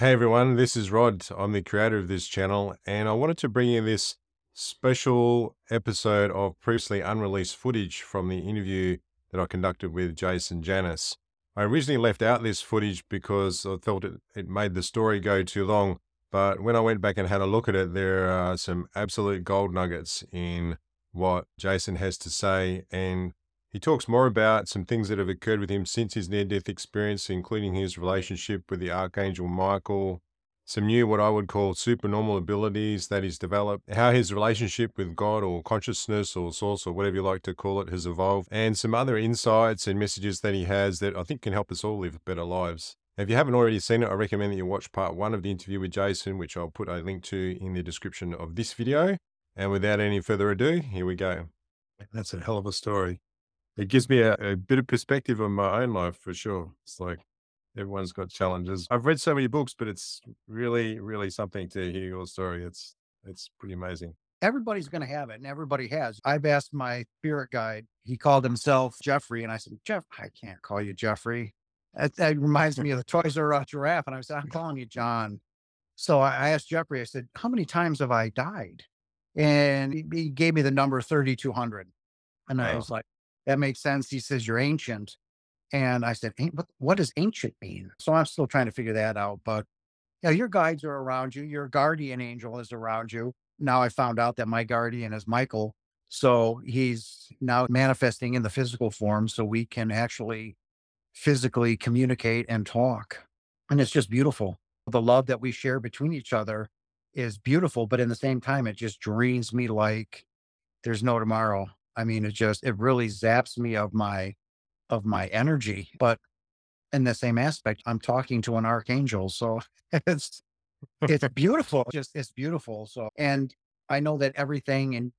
Hey everyone, this is Rod. I'm the creator of this channel, and I wanted to bring you this special episode of previously unreleased footage from the interview that I conducted with Jason Janas. I originally left out this footage because I felt it, it made the story go too long, but when I went back and had a look at it, there are some absolute gold nuggets in what Jason has to say, and he talks more about some things that have occurred with him since his near death experience, including his relationship with the Archangel Michael, some new, what I would call supernormal abilities that he's developed, how his relationship with God or consciousness or source or whatever you like to call it has evolved, and some other insights and messages that he has that I think can help us all live better lives. If you haven't already seen it, I recommend that you watch part one of the interview with Jason, which I'll put a link to in the description of this video. And without any further ado, here we go. That's a hell of a story it gives me a, a bit of perspective on my own life for sure. It's like everyone's got challenges. I've read so many books, but it's really, really something to hear your story. It's it's pretty amazing. Everybody's going to have it, and everybody has. I've asked my spirit guide. He called himself Jeffrey, and I said, Jeff, I can't call you Jeffrey. That, that reminds me of the Toys R Us giraffe, and I said, I'm calling you John. So I, asked Jeffrey. I said, How many times have I died? And he, he gave me the number 3,200, and I was like, that makes sense. He says, You're ancient. And I said, what, what does ancient mean? So I'm still trying to figure that out. But yeah, your guides are around you. Your guardian angel is around you. Now I found out that my guardian is Michael. So he's now manifesting in the physical form so we can actually physically communicate and talk. And it's just beautiful. The love that we share between each other is beautiful, but in the same time, it just drains me like there's no tomorrow. I mean, it just it really zaps me of my of my energy. But in the same aspect, I'm talking to an archangel. So it's it's beautiful. Just it's beautiful. So and I know that everything and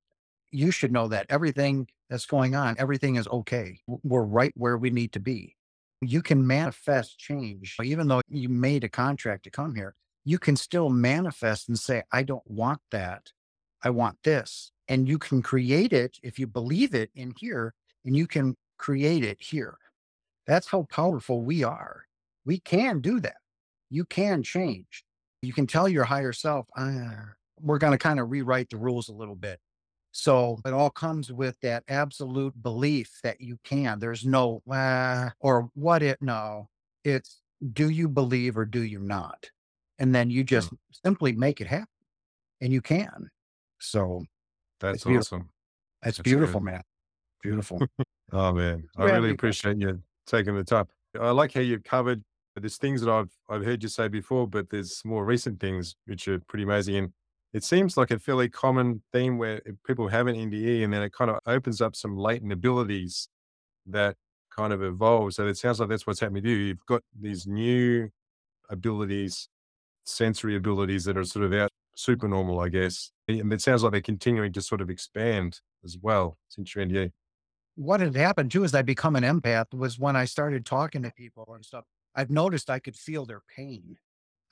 you should know that everything that's going on, everything is okay. We're right where we need to be. You can manifest change, even though you made a contract to come here. You can still manifest and say, I don't want that. I want this and you can create it if you believe it in here and you can create it here. That's how powerful we are. We can do that. You can change. You can tell your higher self, ah, we're going to kind of rewrite the rules a little bit. So it all comes with that absolute belief that you can. There's no, ah, or what it, no. It's do you believe or do you not? And then you just simply make it happen and you can. So that's awesome. It's That's beautiful, good. man. Beautiful. oh man, I really appreciate you taking the time. I like how you've covered. Uh, there's things that I've I've heard you say before, but there's more recent things which are pretty amazing. And it seems like a fairly common theme where people have an NDE, and then it kind of opens up some latent abilities that kind of evolve. So it sounds like that's what's happening to you. You've got these new abilities, sensory abilities that are sort of out super normal, I guess. And it sounds like they're continuing to sort of expand as well since you're NDE. What had happened too is I become an empath was when I started talking to people and stuff. I've noticed I could feel their pain.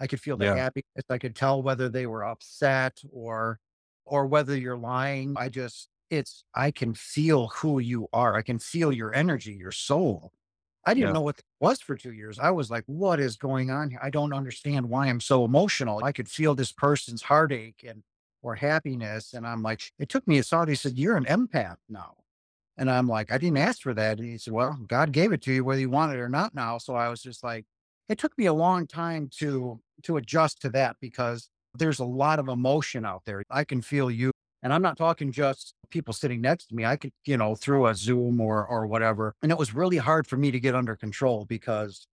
I could feel their yeah. happiness. I could tell whether they were upset or or whether you're lying. I just it's I can feel who you are. I can feel your energy, your soul. I didn't yeah. know what it was for two years. I was like, what is going on here? I don't understand why I'm so emotional. I could feel this person's heartache and or happiness. And I'm like, it took me a thought. He said, You're an empath now. And I'm like, I didn't ask for that. And he said, Well, God gave it to you whether you want it or not now. So I was just like, it took me a long time to to adjust to that because there's a lot of emotion out there. I can feel you and I'm not talking just people sitting next to me. I could, you know, through a Zoom or or whatever. And it was really hard for me to get under control because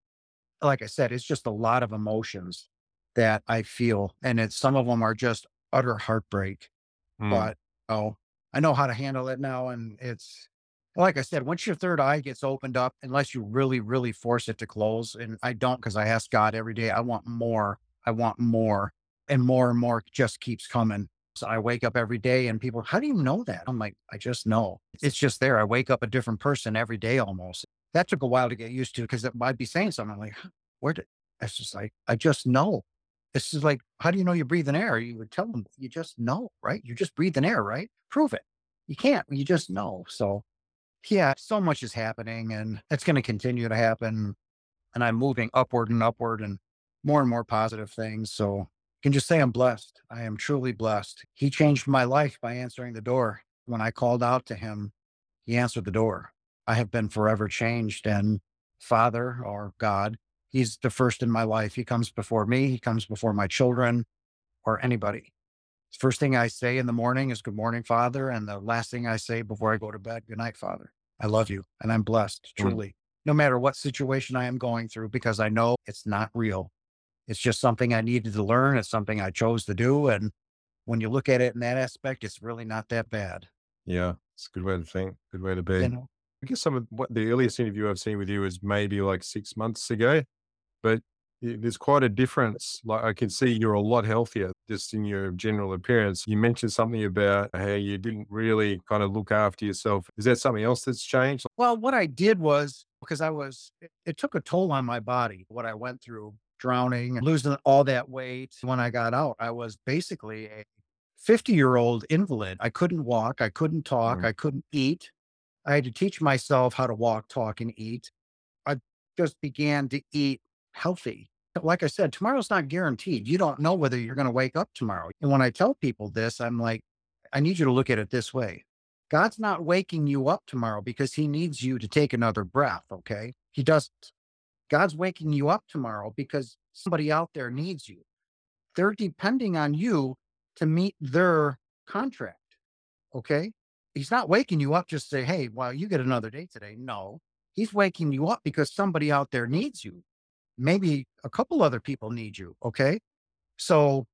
like I said, it's just a lot of emotions that I feel. And it's some of them are just utter heartbreak. Mm. But oh, I know how to handle it now. And it's like I said, once your third eye gets opened up, unless you really, really force it to close, and I don't because I ask God every day, I want more. I want more. And more and more just keeps coming. So I wake up every day and people, how do you know that? I'm like, I just know. It's just there. I wake up a different person every day almost. That took a while to get used to because I'd be saying something I'm like, where did it's just like, I just know. This is like, how do you know you're breathing air? You would tell them, you just know, right? You're just breathing air, right? Prove it. You can't, you just know. So, yeah, so much is happening and it's going to continue to happen. And I'm moving upward and upward. And more and more positive things. So I can just say I'm blessed. I am truly blessed. He changed my life by answering the door. When I called out to him, he answered the door. I have been forever changed. And Father or God, He's the first in my life. He comes before me, He comes before my children or anybody. First thing I say in the morning is good morning, Father. And the last thing I say before I go to bed, good night, Father. I love you and I'm blessed, Mm. truly, no matter what situation I am going through, because I know it's not real. It's just something I needed to learn. It's something I chose to do. And when you look at it in that aspect, it's really not that bad. Yeah, it's a good way to think. Good way to be. You know, I guess some of what the earliest interview I've seen with you is maybe like six months ago, but there's quite a difference. Like I can see you're a lot healthier just in your general appearance. You mentioned something about how you didn't really kind of look after yourself. Is that something else that's changed? well, what I did was because I was, it, it took a toll on my body, what I went through, drowning, losing all that weight. When I got out, I was basically a 50 year old invalid. I couldn't walk. I couldn't talk. Mm. I couldn't eat. I had to teach myself how to walk, talk, and eat. I just began to eat healthy. Like I said, tomorrow's not guaranteed. You don't know whether you're going to wake up tomorrow. And when I tell people this, I'm like, I need you to look at it this way God's not waking you up tomorrow because he needs you to take another breath. Okay. He doesn't. God's waking you up tomorrow because somebody out there needs you. They're depending on you to meet their contract. Okay. He's not waking you up just to say, hey, well, you get another day today. No, he's waking you up because somebody out there needs you. Maybe a couple other people need you. Okay. So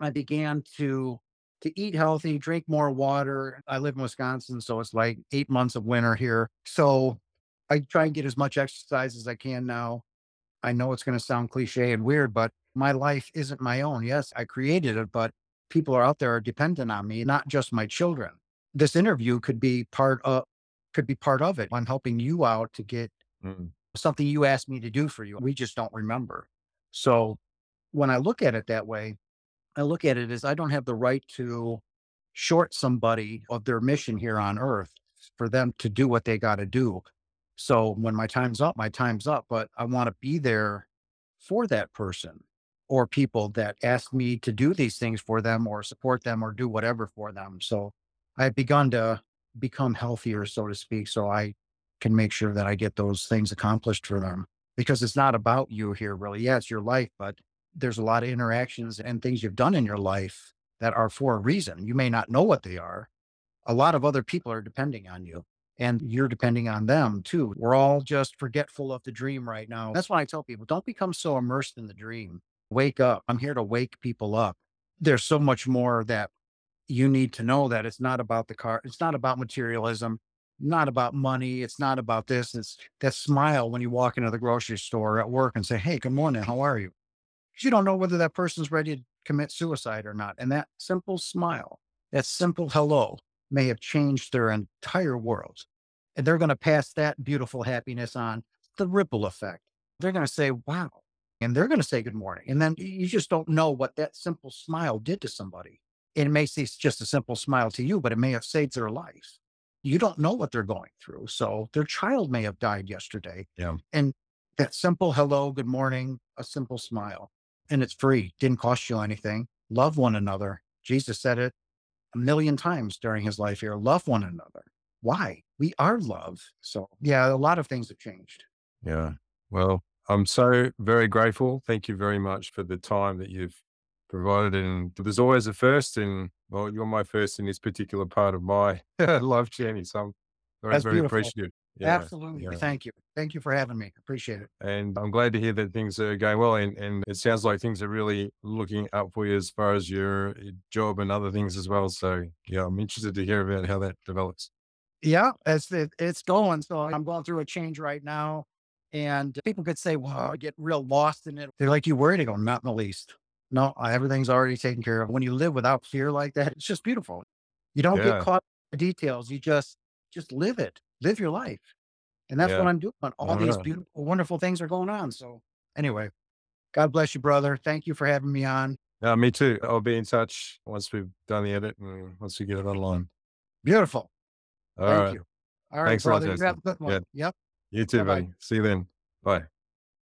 I began to to eat healthy, drink more water. I live in Wisconsin, so it's like eight months of winter here. So I try and get as much exercise as I can now. I know it's going to sound cliche and weird, but my life isn't my own. Yes, I created it, but people are out there are dependent on me, not just my children. This interview could be part of could be part of it. I'm helping you out to get Mm. Something you asked me to do for you. We just don't remember. So when I look at it that way, I look at it as I don't have the right to short somebody of their mission here on earth for them to do what they got to do. So when my time's up, my time's up, but I want to be there for that person or people that ask me to do these things for them or support them or do whatever for them. So I've begun to become healthier, so to speak, so I can make sure that I get those things accomplished for them because it's not about you here, really. Yeah, it's your life, but there's a lot of interactions and things you've done in your life that are for a reason. You may not know what they are. A lot of other people are depending on you and you're depending on them too. We're all just forgetful of the dream right now. That's why I tell people don't become so immersed in the dream. Wake up. I'm here to wake people up. There's so much more that you need to know that it's not about the car, it's not about materialism, not about money, it's not about this. It's that smile when you walk into the grocery store at work and say, Hey, good morning, how are you? Because you don't know whether that person's ready to commit suicide or not. And that simple smile, that simple hello may have changed their entire world. And they're going to pass that beautiful happiness on the ripple effect. They're going to say, wow. And they're going to say good morning. And then you just don't know what that simple smile did to somebody. It may seem just a simple smile to you, but it may have saved their life. You don't know what they're going through. So their child may have died yesterday. Yeah. And that simple hello, good morning, a simple smile and it's free. Didn't cost you anything. Love one another. Jesus said it a million times during his life here. Love one another. Why? We are love. So yeah, a lot of things have changed. Yeah. Well, I'm so very grateful. Thank you very much for the time that you've provided. And there's always a first, and well, you're my first in this particular part of my life journey. So I'm very, That's very beautiful. appreciative. Yeah, Absolutely. yeah. Thank you. Thank you for having me. Appreciate it. And I'm glad to hear that things are going well. And, and it sounds like things are really looking up for you as far as your job and other things as well. So, yeah, I'm interested to hear about how that develops. Yeah, it's it, it's going. So I'm going through a change right now. And people could say, well, I get real lost in it. They're like, you worried? I go, not in the least. No, everything's already taken care of. When you live without fear like that, it's just beautiful. You don't Yeah. get caught in the details. You just just live it. Live your life. And that's Yeah. what I'm doing. All these Yeah. beautiful, wonderful things are going on. So anyway, God bless you, brother. Thank you for having me on. Yeah, me too. I'll be in touch once we've done the edit and once we get it online. Beautiful. All Thank right. you. All right, Thanks a lot, brother. You have a good one. Yeah. Yep. You too, Bye-bye. buddy. See you then. Bye.